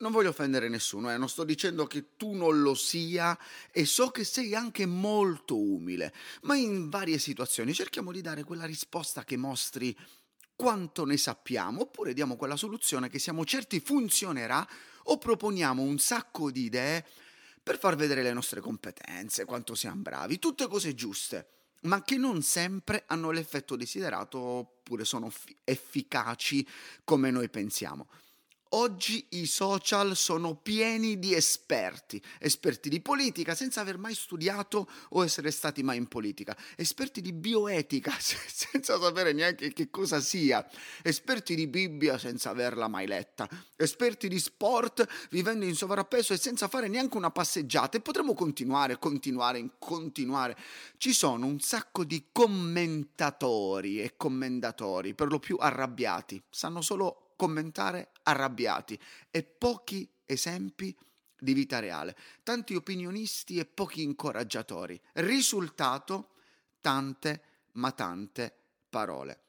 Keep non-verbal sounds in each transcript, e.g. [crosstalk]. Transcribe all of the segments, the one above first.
Non voglio offendere nessuno, eh, non sto dicendo che tu non lo sia e so che sei anche molto umile, ma in varie situazioni cerchiamo di dare quella risposta che mostri quanto ne sappiamo, oppure diamo quella soluzione che siamo certi funzionerà o proponiamo un sacco di idee per far vedere le nostre competenze, quanto siamo bravi, tutte cose giuste, ma che non sempre hanno l'effetto desiderato oppure sono efficaci come noi pensiamo. Oggi i social sono pieni di esperti, esperti di politica senza aver mai studiato o essere stati mai in politica, esperti di bioetica [laughs] senza sapere neanche che cosa sia, esperti di Bibbia senza averla mai letta, esperti di sport vivendo in sovrappeso e senza fare neanche una passeggiata e potremmo continuare, continuare, continuare. Ci sono un sacco di commentatori e commendatori, per lo più arrabbiati, sanno solo commentare arrabbiati e pochi esempi di vita reale, tanti opinionisti e pochi incoraggiatori. Risultato, tante ma tante parole.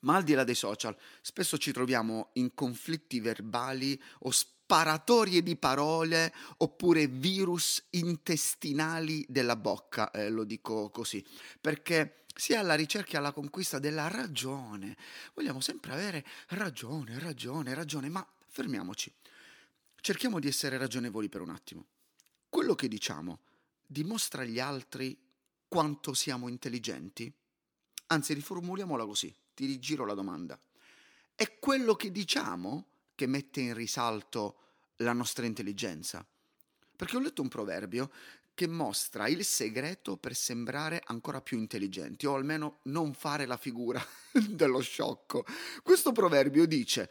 Ma al di là dei social, spesso ci troviamo in conflitti verbali o sparatorie di parole oppure virus intestinali della bocca, eh, lo dico così, perché si è alla ricerca e alla conquista della ragione. Vogliamo sempre avere ragione, ragione, ragione, ma fermiamoci. Cerchiamo di essere ragionevoli per un attimo. Quello che diciamo dimostra agli altri quanto siamo intelligenti? Anzi, riformuliamola così, ti rigiro la domanda. È quello che diciamo che mette in risalto la nostra intelligenza? Perché ho letto un proverbio che mostra il segreto per sembrare ancora più intelligenti, o almeno non fare la figura [laughs] dello sciocco. Questo proverbio dice,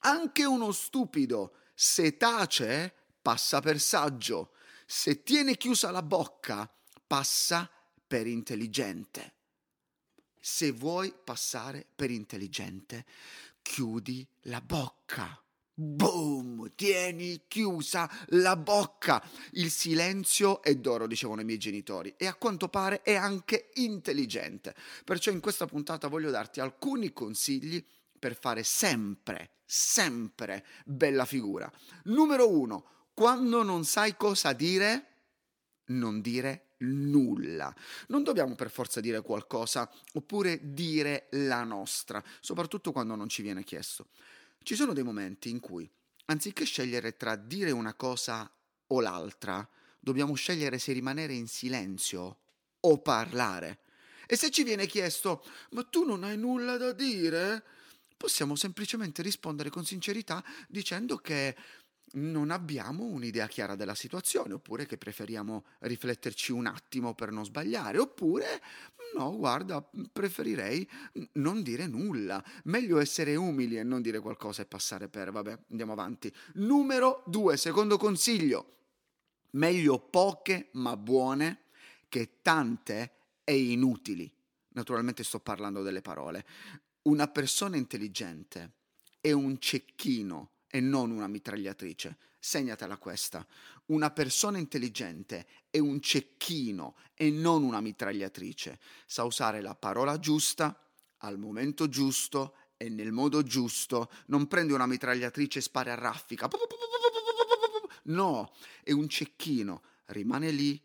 anche uno stupido, se tace, passa per saggio, se tiene chiusa la bocca, passa per intelligente. Se vuoi passare per intelligente, chiudi la bocca. Boom! Tieni chiusa la bocca. Il silenzio è d'oro, dicevano i miei genitori, e a quanto pare è anche intelligente. Perciò in questa puntata voglio darti alcuni consigli per fare sempre, sempre bella figura. Numero uno, quando non sai cosa dire, non dire nulla. Non dobbiamo per forza dire qualcosa oppure dire la nostra, soprattutto quando non ci viene chiesto. Ci sono dei momenti in cui, anziché scegliere tra dire una cosa o l'altra, dobbiamo scegliere se rimanere in silenzio o parlare. E se ci viene chiesto, ma tu non hai nulla da dire? Possiamo semplicemente rispondere con sincerità dicendo che non abbiamo un'idea chiara della situazione, oppure che preferiamo rifletterci un attimo per non sbagliare, oppure no, guarda, preferirei non dire nulla. Meglio essere umili e non dire qualcosa e passare per, vabbè, andiamo avanti. Numero due, secondo consiglio, meglio poche ma buone che tante e inutili. Naturalmente sto parlando delle parole. Una persona intelligente è un cecchino e non una mitragliatrice. Segnatela questa. Una persona intelligente è un cecchino e non una mitragliatrice. Sa usare la parola giusta al momento giusto e nel modo giusto. Non prende una mitragliatrice e spara a raffica. No, è un cecchino. Rimane lì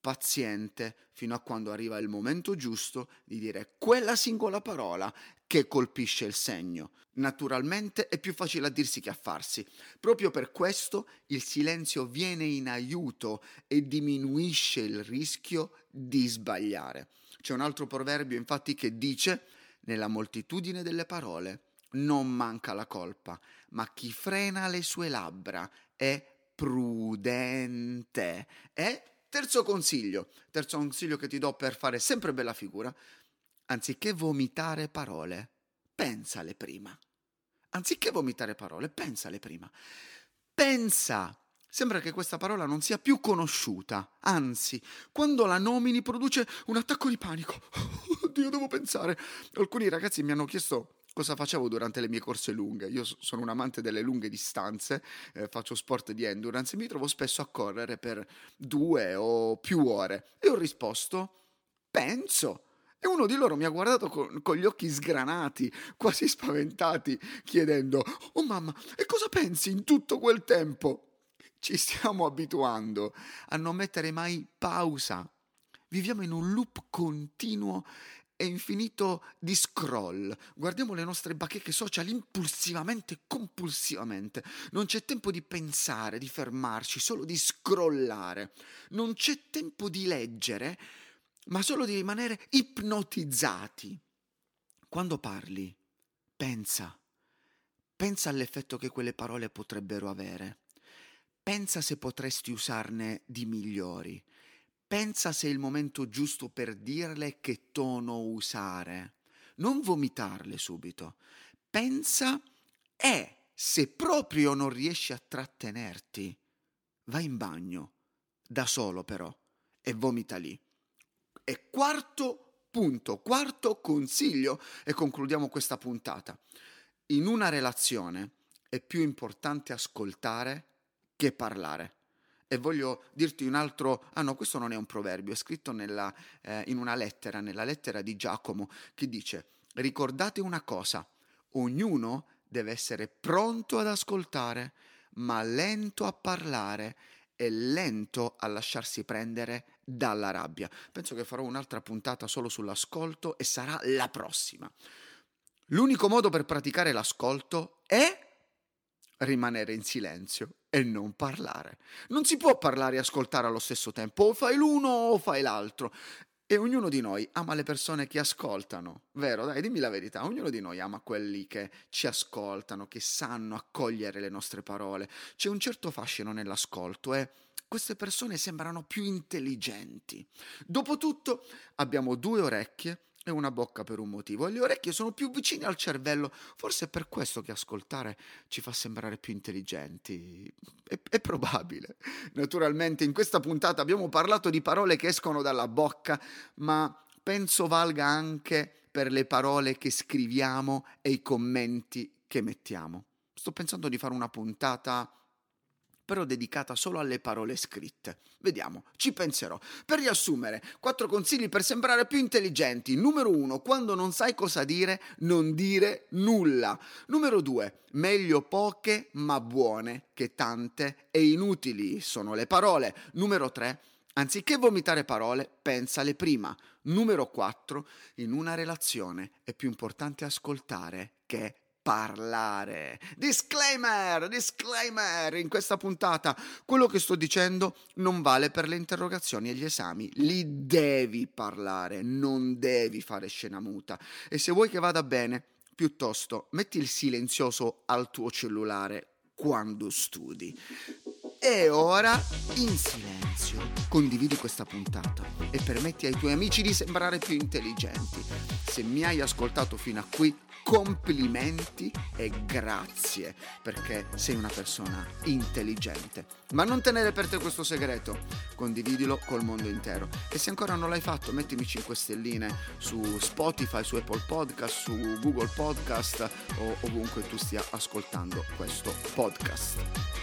paziente fino a quando arriva il momento giusto di dire quella singola parola che colpisce il segno. Naturalmente è più facile a dirsi che a farsi. Proprio per questo il silenzio viene in aiuto e diminuisce il rischio di sbagliare. C'è un altro proverbio infatti che dice nella moltitudine delle parole non manca la colpa, ma chi frena le sue labbra è prudente. E terzo consiglio, terzo consiglio che ti do per fare sempre bella figura, anziché vomitare parole, pensale prima. Anziché vomitare parole, pensale prima. Pensa Sembra che questa parola non sia più conosciuta, anzi, quando la nomini produce un attacco di panico. [laughs] Oddio, devo pensare. Alcuni ragazzi mi hanno chiesto cosa facevo durante le mie corse lunghe. Io sono un amante delle lunghe distanze, eh, faccio sport di endurance e mi trovo spesso a correre per due o più ore. E ho risposto, penso. E uno di loro mi ha guardato con, con, gli occhi sgranati, quasi spaventati, chiedendo: Oh mamma, e cosa pensi in tutto quel tempo? Ci stiamo abituando a non mettere mai pausa. Viviamo in un loop continuo e infinito di scroll. Guardiamo le nostre bacheche social impulsivamente, compulsivamente. Non c'è tempo di pensare, di fermarci, solo di scrollare. Non c'è tempo di leggere, ma solo di rimanere ipnotizzati. Quando parli, pensa. Pensa all'effetto che quelle parole potrebbero avere. Pensa se potresti usarne di migliori. Pensa se è il momento giusto per dirle che tono usare. Non vomitarle subito. Pensa e se proprio non riesci a trattenerti, vai in bagno, da solo però, e vomita lì. E quarto punto, quarto consiglio, e concludiamo questa puntata. In una relazione è più importante ascoltare che parlare. E voglio dirti un altro, ah no, questo non è un proverbio, è scritto nella, eh, in una lettera, nella lettera di Giacomo, che dice, ricordate una cosa, ognuno deve essere pronto ad ascoltare, ma lento a parlare e lento a lasciarsi prendere dalla rabbia. Penso che farò un'altra puntata solo sull'ascolto e sarà la prossima. L'unico modo per praticare l'ascolto è rimanere in silenzio e non parlare. Non si può parlare e ascoltare allo stesso tempo, o fai l'uno o fai l'altro. E ognuno di noi ama le persone che ascoltano, vero? Dai, dimmi la verità, ognuno di noi ama quelli che ci ascoltano, che sanno accogliere le nostre parole. C'è un certo fascino nell'ascolto e queste persone sembrano più intelligenti. Dopotutto abbiamo due orecchie e una bocca per un motivo le orecchie sono più vicine al cervello. Forse è per questo che ascoltare ci fa sembrare più intelligenti. È, è, probabile. Naturalmente in questa puntata abbiamo parlato di parole che escono dalla bocca, ma penso valga anche per le parole che scriviamo e i commenti che mettiamo. Sto pensando di fare una puntata però dedicata solo alle parole scritte. Vediamo, ci penserò. Per riassumere, quattro consigli per sembrare più intelligenti. Numero uno, quando non sai cosa dire, non dire nulla. Numero due, meglio poche ma buone che tante e inutili sono le parole. Numero tre, Anziché vomitare parole, pensale prima. Numero 4. In una relazione è più importante ascoltare che parlare. Disclaimer, disclaimer in questa puntata. Quello che sto dicendo non vale per le interrogazioni e gli esami. Li devi parlare, non devi fare scena muta. E se vuoi che vada bene, piuttosto metti il silenzioso al tuo cellulare quando studi. E ora, in silenzio, condividi questa puntata e permetti ai tuoi amici di sembrare più intelligenti. Se mi hai ascoltato fino a qui, complimenti e grazie perché sei una persona intelligente. Ma non tenere per te questo segreto, condividilo col mondo intero. E se ancora non l'hai fatto, mettimi 5 stelline su Spotify, su Apple Podcast, su Google Podcast o ovunque tu stia ascoltando questo podcast.